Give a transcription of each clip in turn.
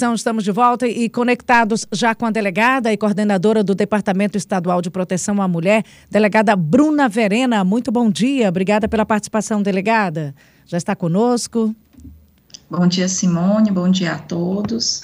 Conceição, estamos de volta e conectados já com a delegada e coordenadora do Departamento Estadual de Proteção à Mulher, delegada Bruna Verena. Muito bom dia, obrigada pela participação, delegada. Já está conosco. Bom dia, Simone, bom dia a todos.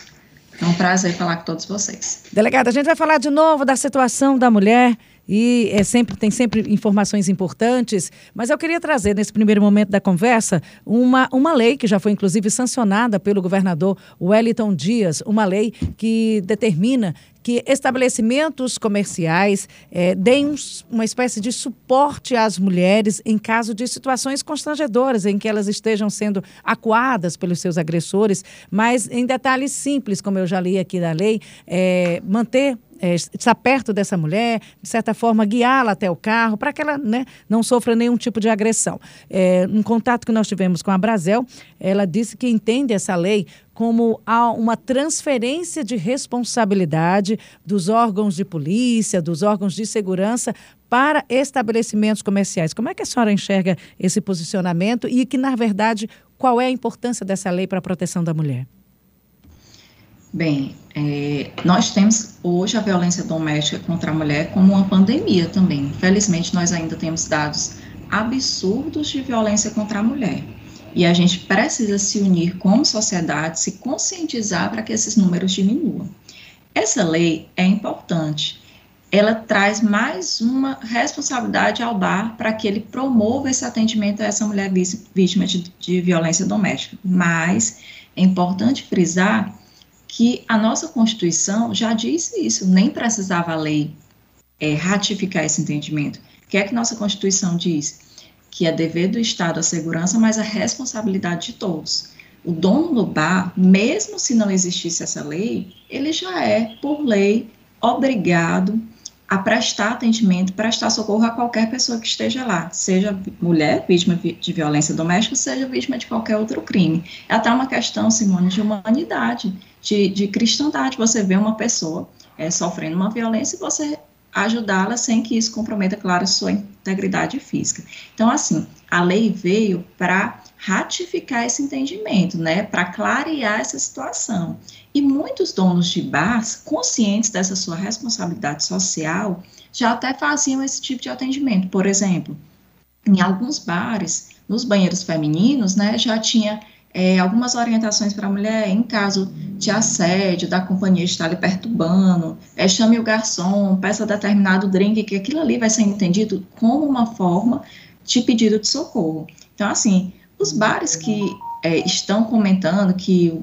É um prazer falar com todos vocês. Delegada, a gente vai falar de novo da situação da mulher e é sempre, tem sempre informações importantes, mas eu queria trazer nesse primeiro momento da conversa uma, uma lei que já foi inclusive sancionada pelo governador Wellington Dias, uma lei que determina que estabelecimentos comerciais é, deem um, uma espécie de suporte às mulheres em caso de situações constrangedoras em que elas estejam sendo acuadas pelos seus agressores, mas em detalhes simples, como eu já li aqui da lei, é, manter é, estar perto dessa mulher, de certa forma guiá-la até o carro, para que ela né, não sofra nenhum tipo de agressão. É, um contato que nós tivemos com a Brasel, ela disse que entende essa lei como uma transferência de responsabilidade dos órgãos de polícia, dos órgãos de segurança para estabelecimentos comerciais. Como é que a senhora enxerga esse posicionamento e que, na verdade, qual é a importância dessa lei para a proteção da mulher? Bem, é, nós temos hoje a violência doméstica contra a mulher como uma pandemia também. Infelizmente, nós ainda temos dados absurdos de violência contra a mulher. E a gente precisa se unir como sociedade, se conscientizar para que esses números diminuam. Essa lei é importante. Ela traz mais uma responsabilidade ao bar para que ele promova esse atendimento a essa mulher vítima de, de violência doméstica. Mas é importante frisar que a nossa Constituição já disse isso, nem precisava a lei é, ratificar esse entendimento. O que é que nossa Constituição diz? Que é dever do Estado a segurança, mas a responsabilidade de todos. O dono do bar, mesmo se não existisse essa lei, ele já é, por lei, obrigado a prestar atendimento, prestar socorro a qualquer pessoa que esteja lá, seja mulher, vítima de violência doméstica, seja vítima de qualquer outro crime. É até uma questão, Simone, de humanidade, de, de cristandade. Você vê uma pessoa é, sofrendo uma violência e você ajudá-la sem que isso comprometa, claro, sua integridade física. Então, assim, a lei veio para ratificar esse entendimento, né, para clarear essa situação. E muitos donos de bars, conscientes dessa sua responsabilidade social, já até faziam esse tipo de atendimento. Por exemplo, em alguns bares, nos banheiros femininos, né, já tinha é, algumas orientações para a mulher em caso de assédio, da companhia estar lhe perturbando, é, chame o garçom, peça determinado drink, que aquilo ali vai ser entendido como uma forma de pedido de socorro. Então, assim, os bares que é, estão comentando que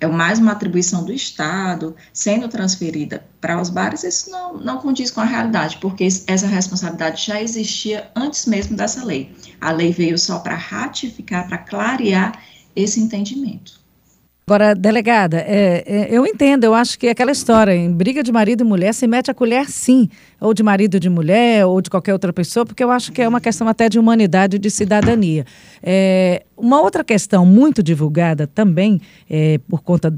é mais uma atribuição do Estado sendo transferida para os bares, isso não, não condiz com a realidade, porque essa responsabilidade já existia antes mesmo dessa lei. A lei veio só para ratificar, para clarear esse entendimento. Agora, delegada, é, é, eu entendo, eu acho que é aquela história, em briga de marido e mulher, se mete a colher sim, ou de marido de mulher, ou de qualquer outra pessoa, porque eu acho que é uma questão até de humanidade e de cidadania. É, uma outra questão muito divulgada também, é, por conta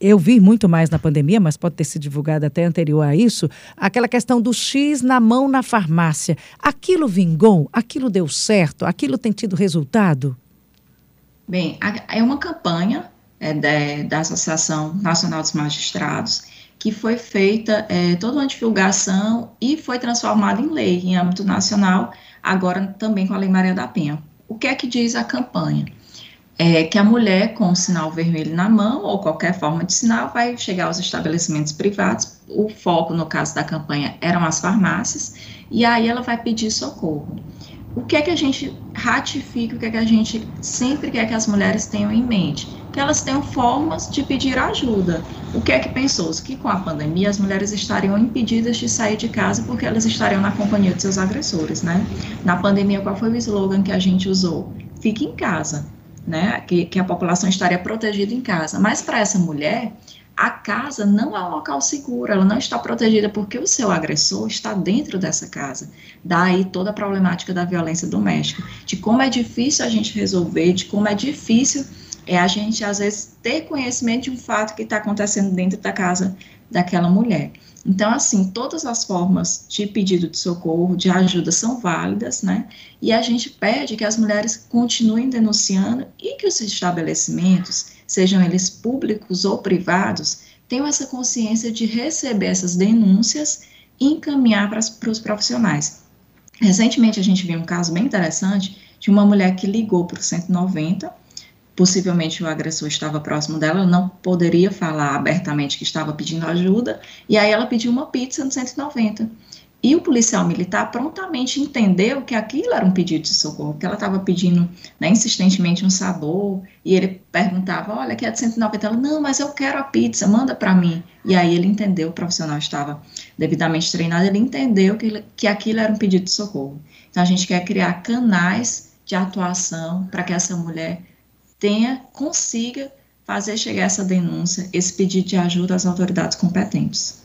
eu vi muito mais na pandemia, mas pode ter sido divulgada até anterior a isso, aquela questão do X na mão na farmácia. Aquilo vingou? Aquilo deu certo? Aquilo tem tido resultado? Bem, é uma campanha é, da, da, Associação Nacional dos Magistrados que foi feita é, toda uma divulgação e foi transformada em lei em âmbito nacional, agora também com a Lei Maria da Penha. O que é que diz a campanha? É que a mulher com o sinal vermelho na mão ou qualquer forma de sinal vai chegar aos estabelecimentos privados. O foco, no caso da campanha, eram as farmácias, e aí ela vai pedir socorro o que é que a gente ratifica, o que é que a gente sempre quer que as mulheres tenham em mente? Que elas tenham formas de pedir ajuda. O que é que pensou? Que com a pandemia as mulheres estariam impedidas de sair de casa porque elas estariam na companhia de seus agressores, né? Na pandemia, qual foi o slogan que a gente usou? Fique em casa, né? Que, que a população estaria protegida em casa. Mas para essa mulher, a casa não é um local seguro, ela não está protegida porque o seu agressor está dentro dessa casa. Daí toda a problemática da violência doméstica, de como é difícil a gente resolver, de como é difícil é a gente, às vezes, ter conhecimento de um fato que está acontecendo dentro da casa daquela mulher. Então, assim, todas as formas de pedido de socorro, de ajuda, são válidas, né? E a gente pede que as mulheres continuem denunciando e que os estabelecimentos, sejam eles públicos ou privados, tenham essa consciência de receber essas denúncias e encaminhar para, os profissionais. Recentemente, a gente viu um caso bem interessante de uma mulher que ligou para o 190 possivelmente o agressor estava próximo dela, ela não poderia falar abertamente que estava pedindo ajuda, e aí ela pediu uma pizza no 190. E o policial militar prontamente entendeu que aquilo era um pedido de socorro, que ela estava pedindo né, insistentemente um sabor, e ele perguntava: Olha, que é de 190. Ela: Não, mas eu quero a pizza, manda para mim. E aí ele entendeu, o profissional estava devidamente treinado, ele entendeu que, que aquilo era um pedido de socorro. Então a gente quer criar canais de atuação para que essa mulher tenha, consiga fazer chegar essa denúncia, esse pedido de ajuda às autoridades competentes.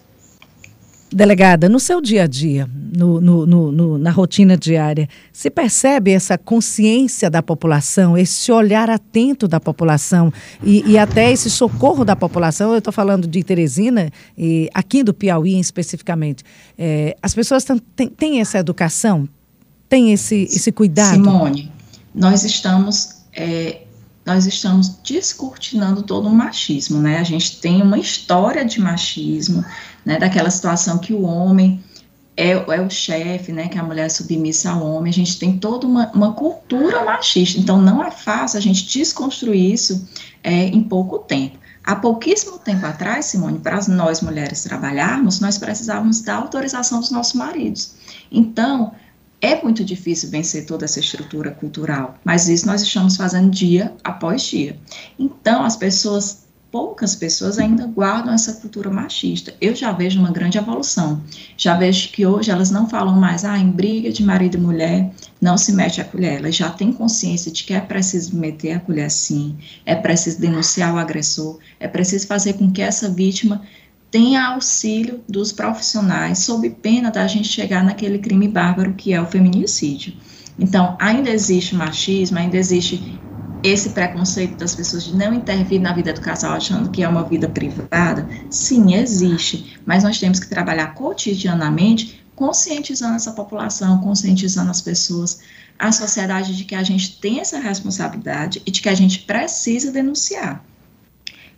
Delegada, no seu dia a dia, no, no, no, na rotina diária, se percebe essa consciência da população, esse olhar atento da população e, e até esse socorro da população? Eu estou falando de Teresina e aqui do Piauí especificamente. É, as pessoas têm, essa educação, têm esse, esse cuidado? Simone, nós estamos é, nós estamos descortinando todo o machismo, né? A gente tem uma história de machismo, né? Daquela situação que o homem é, é o chefe, né? Que a mulher é submissa ao homem. A gente tem toda uma, uma cultura machista. Então, não é fácil a gente desconstruir isso é, em pouco tempo. Há pouquíssimo tempo atrás, Simone, para nós mulheres trabalharmos, nós precisávamos da autorização dos nossos maridos. Então, é muito difícil vencer toda essa estrutura cultural, mas isso nós estamos fazendo dia após dia. Então, as pessoas, poucas pessoas ainda guardam essa cultura machista. Eu já vejo uma grande evolução. Já vejo que hoje elas não falam mais, ah, em briga de marido e mulher, não se mete a colher. Elas já têm consciência de que é preciso meter a colher sim, é preciso denunciar o agressor, é preciso fazer com que essa vítima tenha auxílio dos profissionais, sob pena da gente chegar naquele crime bárbaro que é o feminicídio. Então, ainda existe machismo, ainda existe esse preconceito das pessoas de não intervir na vida do casal achando que é uma vida privada? Sim, existe, mas nós temos que trabalhar cotidianamente conscientizando essa população, conscientizando as pessoas, a sociedade de que a gente tem essa responsabilidade e de que a gente precisa denunciar.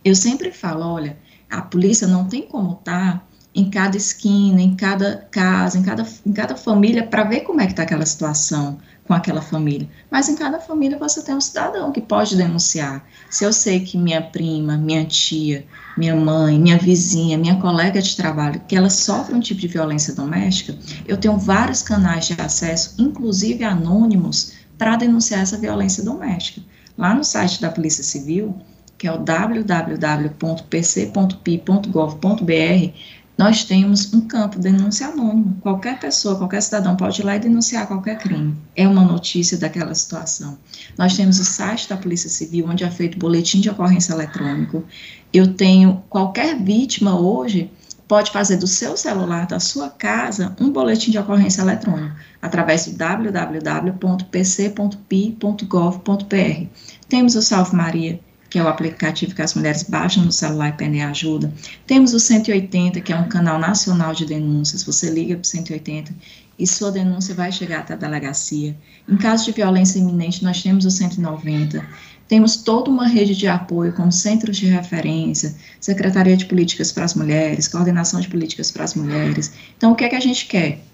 Eu sempre falo, olha, a polícia não tem como estar tá em cada esquina, em cada casa, em cada, em cada família, para ver como é que está aquela situação com aquela família. Mas em cada família você tem um cidadão que pode denunciar. Se eu sei que minha prima, minha tia, minha mãe, minha vizinha, minha colega de trabalho, que ela sofre um tipo de violência doméstica, eu tenho vários canais de acesso, inclusive anônimos, para denunciar essa violência doméstica. Lá no site da Polícia Civil, que é o www.pc.pi.gov.br, nós temos um campo de denúncia anônima. Qualquer pessoa, qualquer cidadão pode ir lá e denunciar qualquer crime. É uma notícia daquela situação. Nós temos o site da Polícia Civil, onde é feito boletim de ocorrência eletrônico. Eu tenho qualquer vítima hoje pode fazer do seu celular, da sua casa, um boletim de ocorrência eletrônico, através do www.pc.pi.gov.br. Temos o Salve Maria, que é o aplicativo que as mulheres baixam no celular e pedem ajuda. Temos o 180, que é um canal nacional de denúncias. Você liga para o 180 e sua denúncia vai chegar até a delegacia. Em caso de violência iminente, nós temos o 190. Temos toda uma rede de apoio, como centros de referência, Secretaria de Políticas para as Mulheres, Coordenação de Políticas para as Mulheres. Então, o que é que a gente quer?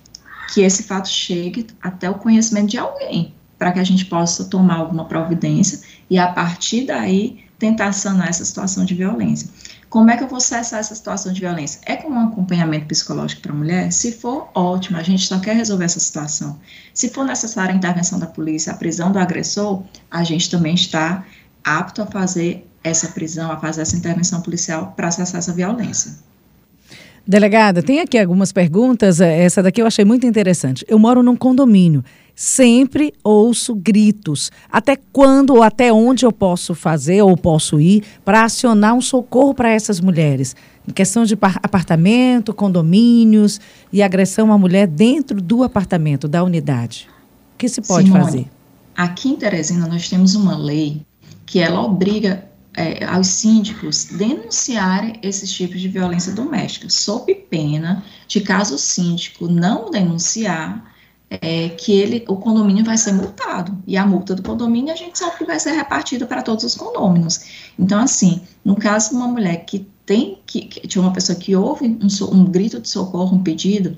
Que esse fato chegue até o conhecimento de alguém, para que a gente possa tomar alguma providência e, a partir daí, tentar sanar essa situação de violência. Como é que eu vou cessar essa situação de violência? É com um acompanhamento psicológico para a mulher? Se for, ótimo, a gente só quer resolver essa situação. Se for necessária a intervenção da polícia, a prisão do agressor, a gente também está apto a fazer essa prisão, a fazer essa intervenção policial para cessar essa violência. Delegada, tem aqui algumas perguntas. Essa daqui eu achei muito interessante. Eu moro num condomínio sempre ouço gritos. Até quando ou até onde eu posso fazer ou posso ir para acionar um socorro para essas mulheres? Em questão de apartamento, condomínios e agressão à mulher dentro do apartamento, da unidade. O que se pode Simone, fazer? Aqui em Teresina nós temos uma lei que ela obriga é, aos síndicos denunciarem esses tipos de violência doméstica, sob pena de caso o síndico não denunciar, é, que ele, o condomínio vai ser multado. E a multa do condomínio a gente sabe que vai ser repartida para todos os condôminos. Então, assim, no caso de uma mulher que tem que, de uma pessoa que ouve um, um grito de socorro, um pedido,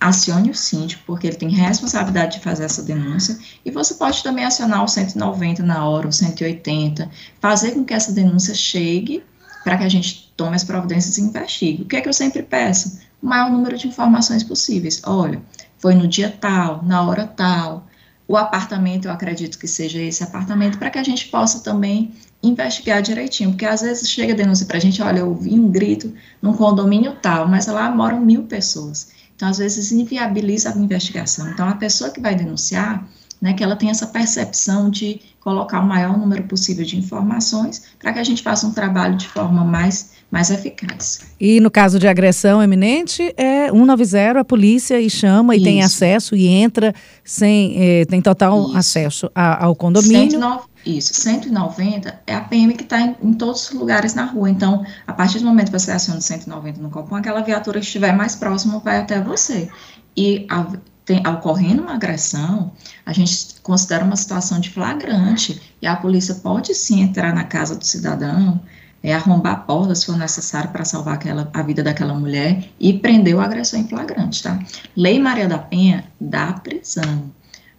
acione o síndico, porque ele tem responsabilidade de fazer essa denúncia, e você pode também acionar o 190 na hora, o 180, fazer com que essa denúncia chegue para que a gente tome as providências e investigue. O que é que eu sempre peço? O maior número de informações possíveis. Olha, foi no dia tal, na hora tal, o apartamento, eu acredito que seja esse apartamento, para que a gente possa também investigar direitinho, porque às vezes chega a denúncia para a gente, olha, eu vi um grito num condomínio tal, mas lá moram mil pessoas. Então, às vezes, inviabiliza a investigação. Então, a pessoa que vai denunciar, né, que ela tem essa percepção de colocar o maior número possível de informações para que a gente faça um trabalho de forma mais, mais eficaz. E no caso de agressão eminente, é 190 a polícia e chama Isso. e tem acesso e entra sem eh, tem total Isso. acesso a, ao condomínio. 109, isso, 190 é a PM que está em, em, todos os lugares na rua. Então, a partir do momento que você aciona 190 no Copom, aquela viatura que estiver mais próxima vai até você. E a, tem, ocorrendo uma agressão, a gente considera uma situação de flagrante e a polícia pode sim entrar na casa do cidadão, é, arrombar a porta se for necessário para salvar aquela, a vida daquela mulher e prender o agressor em flagrante, tá? Lei Maria da Penha dá prisão.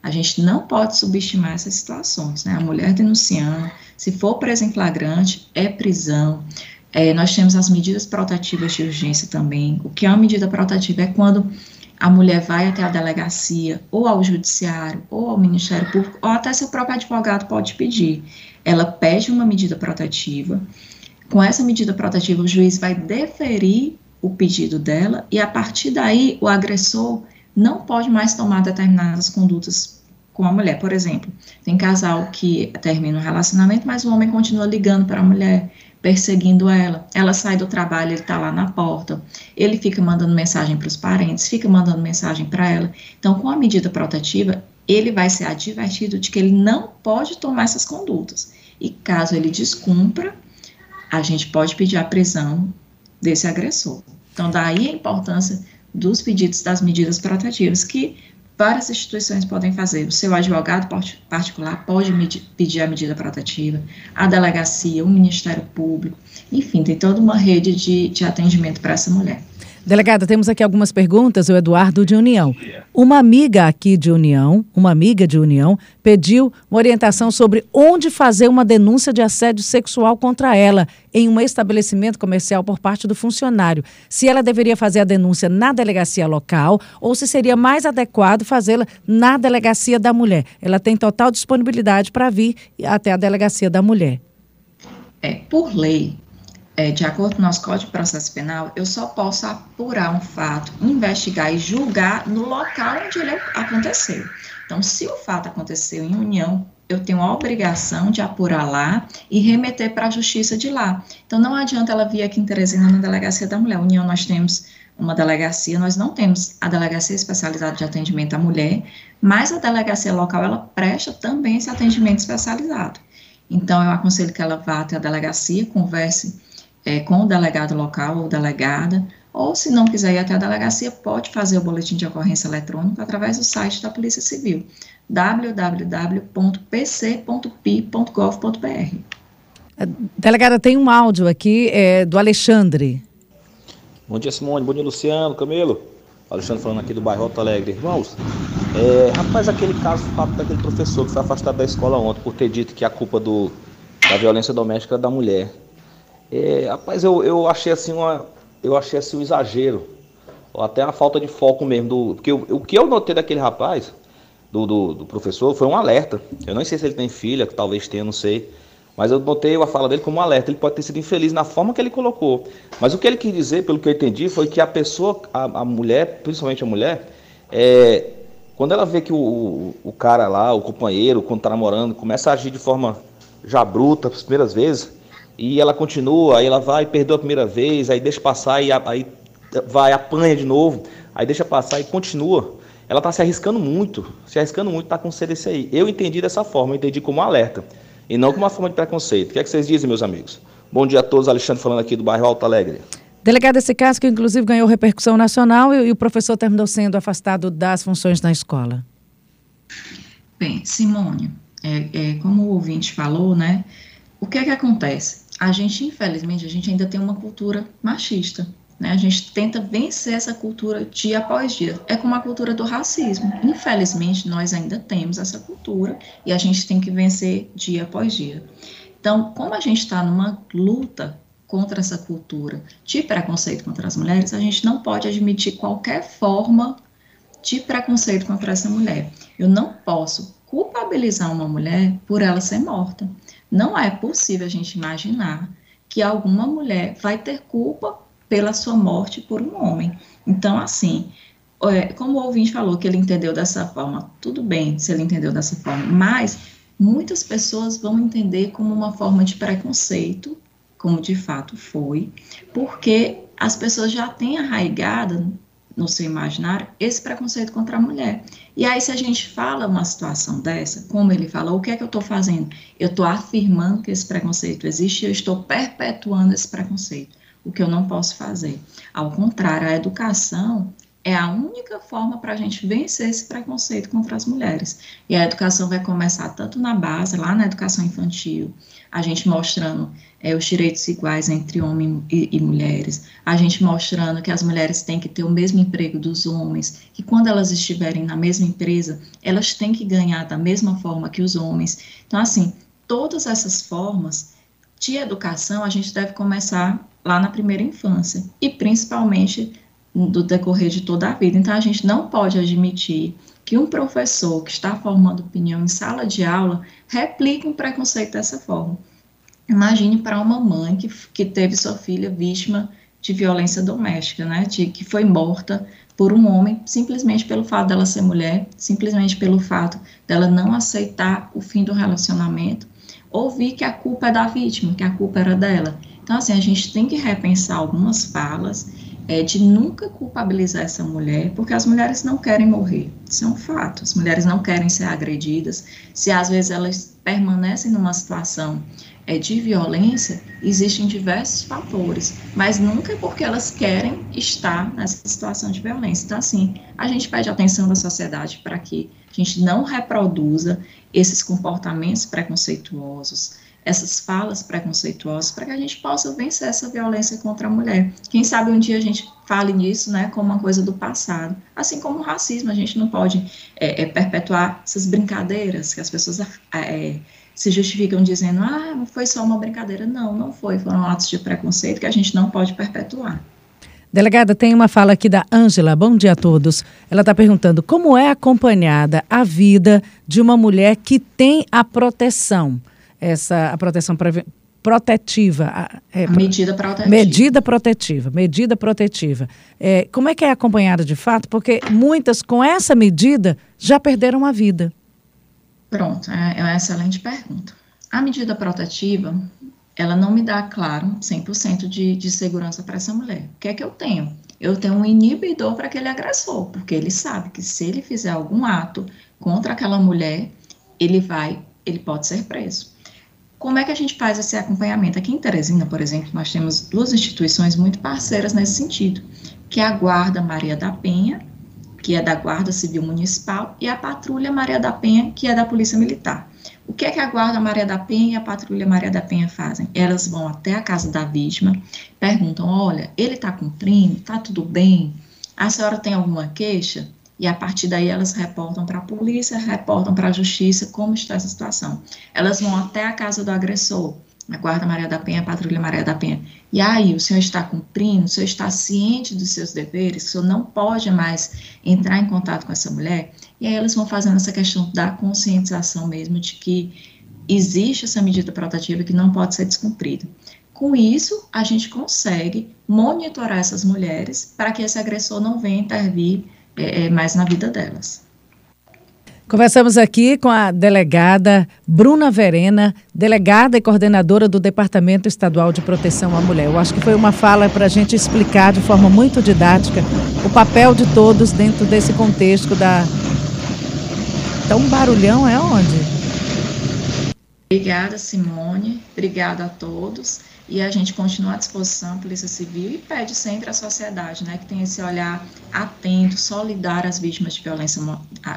A gente não pode subestimar essas situações, né? A mulher denunciando, se for presa em flagrante, é prisão. É, nós temos as medidas protetivas de urgência também. O que é uma medida protetiva é quando a mulher vai até a delegacia, ou ao judiciário, ou ao Ministério Público, ou até seu próprio advogado pode pedir. Ela pede uma medida protetiva. Com essa medida protetiva, o juiz vai deferir o pedido dela e, a partir daí, o agressor não pode mais tomar determinadas condutas com a mulher. Por exemplo, tem casal que termina o relacionamento, mas o homem continua ligando para a mulher, perseguindo ela. Ela sai do trabalho, ele está lá na porta. Ele fica mandando mensagem para os parentes, fica mandando mensagem para ela. Então, com a medida protetiva, ele vai ser advertido de que ele não pode tomar essas condutas. E caso ele descumpra, a gente pode pedir a prisão desse agressor. Então, daí a importância dos pedidos das medidas protetivas que várias instituições podem fazer. O seu advogado particular pode pedir a medida protetiva, a delegacia, o Ministério Público, enfim, tem toda uma rede de, de atendimento para essa mulher. Delegada, temos aqui algumas perguntas. O Eduardo de União. Uma amiga aqui de União, uma amiga de União, pediu uma orientação sobre onde fazer uma denúncia de assédio sexual contra ela em um estabelecimento comercial por parte do funcionário. Se ela deveria fazer a denúncia na delegacia local ou se seria mais adequado fazê-la na delegacia da mulher. Ela tem total disponibilidade para vir até a delegacia da mulher. É, por lei, é, de acordo com o nosso Código de Processo Penal, eu só posso apurar um fato, investigar e julgar no local onde ele aconteceu. Então, se o fato aconteceu em união, eu tenho a obrigação de apurar lá e remeter para a justiça de lá. Então, não adianta ela vir aqui em Teresina na delegacia da mulher. União, nós temos uma delegacia, nós não temos a delegacia especializada de atendimento à mulher, mas a delegacia local, ela presta também esse atendimento especializado. Então, eu aconselho que ela vá até a delegacia, converse é, com o delegado local ou delegada, ou se não quiser ir até a delegacia, pode fazer o boletim de ocorrência eletrônico através do site da Polícia Civil, www.pc.pi.gov.br. Delegada, tem um áudio aqui é, do Alexandre. Bom dia, Simone. Bom dia, Luciano, Camelo. Alexandre falando aqui do bairro Alto Alegre. Irmãos, é, rapaz, aquele caso fato daquele professor que foi afastado da escola ontem por ter dito que a culpa do, da violência doméstica é da mulher. É, rapaz, eu, eu achei assim uma. Eu achei assim um exagero. Ou até uma falta de foco mesmo. Do, porque o, o que eu notei daquele rapaz, do, do, do, professor, foi um alerta. Eu não sei se ele tem filha, que talvez tenha, não sei. Mas eu notei a fala dele como um alerta. Ele pode ter sido infeliz na forma que ele colocou. Mas o que ele quis dizer, pelo que eu entendi, foi que a pessoa, a, a mulher, principalmente a mulher, é, quando ela vê que o, o, o cara lá, o companheiro, quando está namorando, começa a agir de forma já bruta, as primeiras vezes, e ela continua, aí ela vai, perdeu a primeira vez, aí deixa passar e aí vai, apanha de novo, aí deixa passar e continua. Ela está se arriscando muito, se arriscando muito, está com CDC aí. Eu entendi dessa forma, eu entendi como alerta. e não como uma forma de preconceito. O que é que vocês dizem, meus amigos? Bom dia a todos, Alexandre falando aqui do bairro Alto Alegre. Delegado, esse caso que inclusive ganhou repercussão nacional e, e o professor terminou sendo afastado das funções na escola. Bem, Simone, é, é, como o ouvinte falou, né? O que é que acontece? A gente, infelizmente, a gente ainda tem uma cultura machista. Né? A gente tenta vencer essa cultura dia após dia. É como a cultura do racismo. Infelizmente, nós ainda temos essa cultura e a gente tem que vencer dia após dia. Então, como a gente está numa luta contra essa cultura de preconceito contra as mulheres, a gente não pode admitir qualquer forma de preconceito contra essa mulher. Eu não posso culpabilizar uma mulher por ela ser morta. Não é possível a gente imaginar que alguma mulher vai ter culpa pela sua morte por um homem. Então, assim, é, como o ouvinte falou que ele entendeu dessa forma, tudo bem se ele entendeu dessa forma, mas muitas pessoas vão entender como uma forma de preconceito, como de fato foi, porque as pessoas já têm arraigado no seu imaginário esse preconceito contra a mulher. E aí, se a gente fala uma situação dessa, como ele fala, o que é que eu estou fazendo? Eu estou afirmando que esse preconceito existe e eu estou perpetuando esse preconceito o que eu não posso fazer. Ao contrário, a educação é a única forma para a gente vencer esse preconceito contra as mulheres. E a educação vai começar tanto na base, lá na educação infantil, a gente mostrando é, os direitos iguais entre homens e, e, mulheres, a gente mostrando que as mulheres têm que ter o mesmo emprego dos homens, que quando elas estiverem na mesma empresa, elas têm que ganhar da mesma forma que os homens. Então, assim, todas essas formas de educação a gente deve começar lá na primeira infância e principalmente do decorrer de toda a vida. Então a gente não pode admitir que um professor que está formando opinião em sala de aula replique um preconceito dessa forma. Imagine para uma mãe que, que teve sua filha vítima de violência doméstica, né, de, que foi morta por um homem simplesmente pelo fato dela ser mulher, simplesmente pelo fato dela não aceitar o fim do relacionamento, ouvir que a culpa é da vítima, que a culpa era dela. Então, assim, a gente tem que repensar algumas falas é, de nunca culpabilizar essa mulher, porque as mulheres não querem morrer, isso é um fato. As mulheres não querem ser agredidas. Se às vezes elas permanecem numa situação é, de violência, existem diversos fatores, mas nunca é porque elas querem estar nessa situação de violência. Então, assim, a gente pede atenção da sociedade para que a gente não reproduza esses comportamentos preconceituosos, essas falas preconceituosas para que a gente possa vencer essa violência contra a mulher. Quem sabe um dia a gente fale nisso, né, como uma coisa do passado. Assim como o racismo, a gente não pode é, é, perpetuar essas brincadeiras que as pessoas é, é se justificam dizendo, ah, foi só uma brincadeira. Não, não foi, foram atos de preconceito que a gente não pode perpetuar. Delegada, tem uma fala aqui da Ângela. Bom dia a todos. Ela está perguntando como é acompanhada a vida de uma mulher que tem a proteção essa a proteção protetiva. A, é, a medida protetiva. Medida protetiva, medida protetiva. É, como é que é acompanhada de fato? Porque muitas, com essa medida, já perderam a vida. Pronto, é, é uma excelente pergunta. A medida protetiva, ela não me dá, claro, 100% de, de segurança para essa mulher. O que é que eu tenho? Eu tenho um inibidor para aquele agressor, porque ele sabe que se ele fizer algum ato contra aquela mulher, ele vai, ele pode ser preso. Como é que a gente faz esse acompanhamento? Aqui em Teresina, por exemplo, nós temos duas instituições muito parceiras nesse sentido, que é a Guarda Maria da Penha, que é da Guarda Civil Municipal, e a Patrulha Maria da Penha, que é da Polícia Militar. O que é que a Guarda Maria da Penha e a Patrulha Maria da Penha fazem? Elas vão até a casa da vítima, perguntam: olha, ele está cumprindo? Está tudo bem? A senhora tem alguma queixa? e a partir daí elas reportam para a polícia, reportam para a justiça como está essa situação. Elas vão até a casa do agressor, a Guarda Maria da Penha, a Patrulha Maria da Penha. E aí, o senhor está cumprindo, o senhor está ciente dos seus deveres, o senhor não pode mais entrar em contato com essa mulher. E aí elas vão fazendo essa questão da conscientização mesmo de que existe essa medida protetiva que não pode ser descumprida. Com isso, a gente consegue monitorar essas mulheres para que esse agressor não venha intervir é, é, mais na vida delas. Conversamos aqui com a delegada Bruna Verena, delegada e coordenadora do Departamento Estadual de Proteção à Mulher. Eu acho que foi uma fala para a gente explicar de forma muito didática o papel de todos dentro desse contexto da. Um barulhão é onde? Obrigada, Simone. Obrigada a todos. E a gente continua à disposição, Polícia Civil, e pede sempre à sociedade né, que tenha esse olhar atento, solidário às vítimas de violência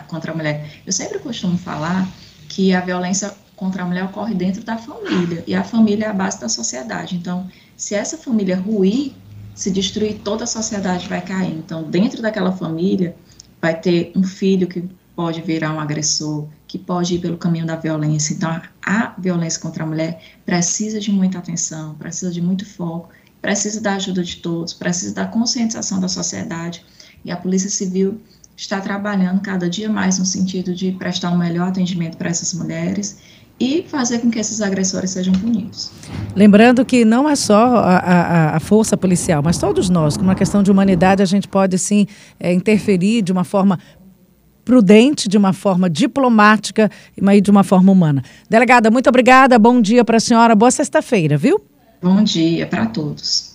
contra a mulher. Eu sempre costumo falar que a violência contra a mulher ocorre dentro da família, e a família é a base da sociedade. Então, se essa família ruir, se destruir, toda a sociedade vai cair. Então, dentro daquela família, vai ter um filho que pode virar um agressor, que pode ir pelo caminho da violência. Então, a violência contra a mulher precisa de muita atenção, precisa de muito foco, precisa da ajuda de todos, precisa da conscientização da sociedade. E a Polícia Civil está trabalhando cada dia mais no sentido de prestar um melhor atendimento para essas mulheres e fazer com que esses agressores sejam punidos. Lembrando que não é só a, a, a força policial, mas todos nós, com uma questão de humanidade, a gente pode sim é, interferir de uma forma prudente, de uma forma diplomática e de uma forma humana. Delegada, muito obrigada, bom dia para a senhora, boa sexta-feira, viu? Bom dia para todos.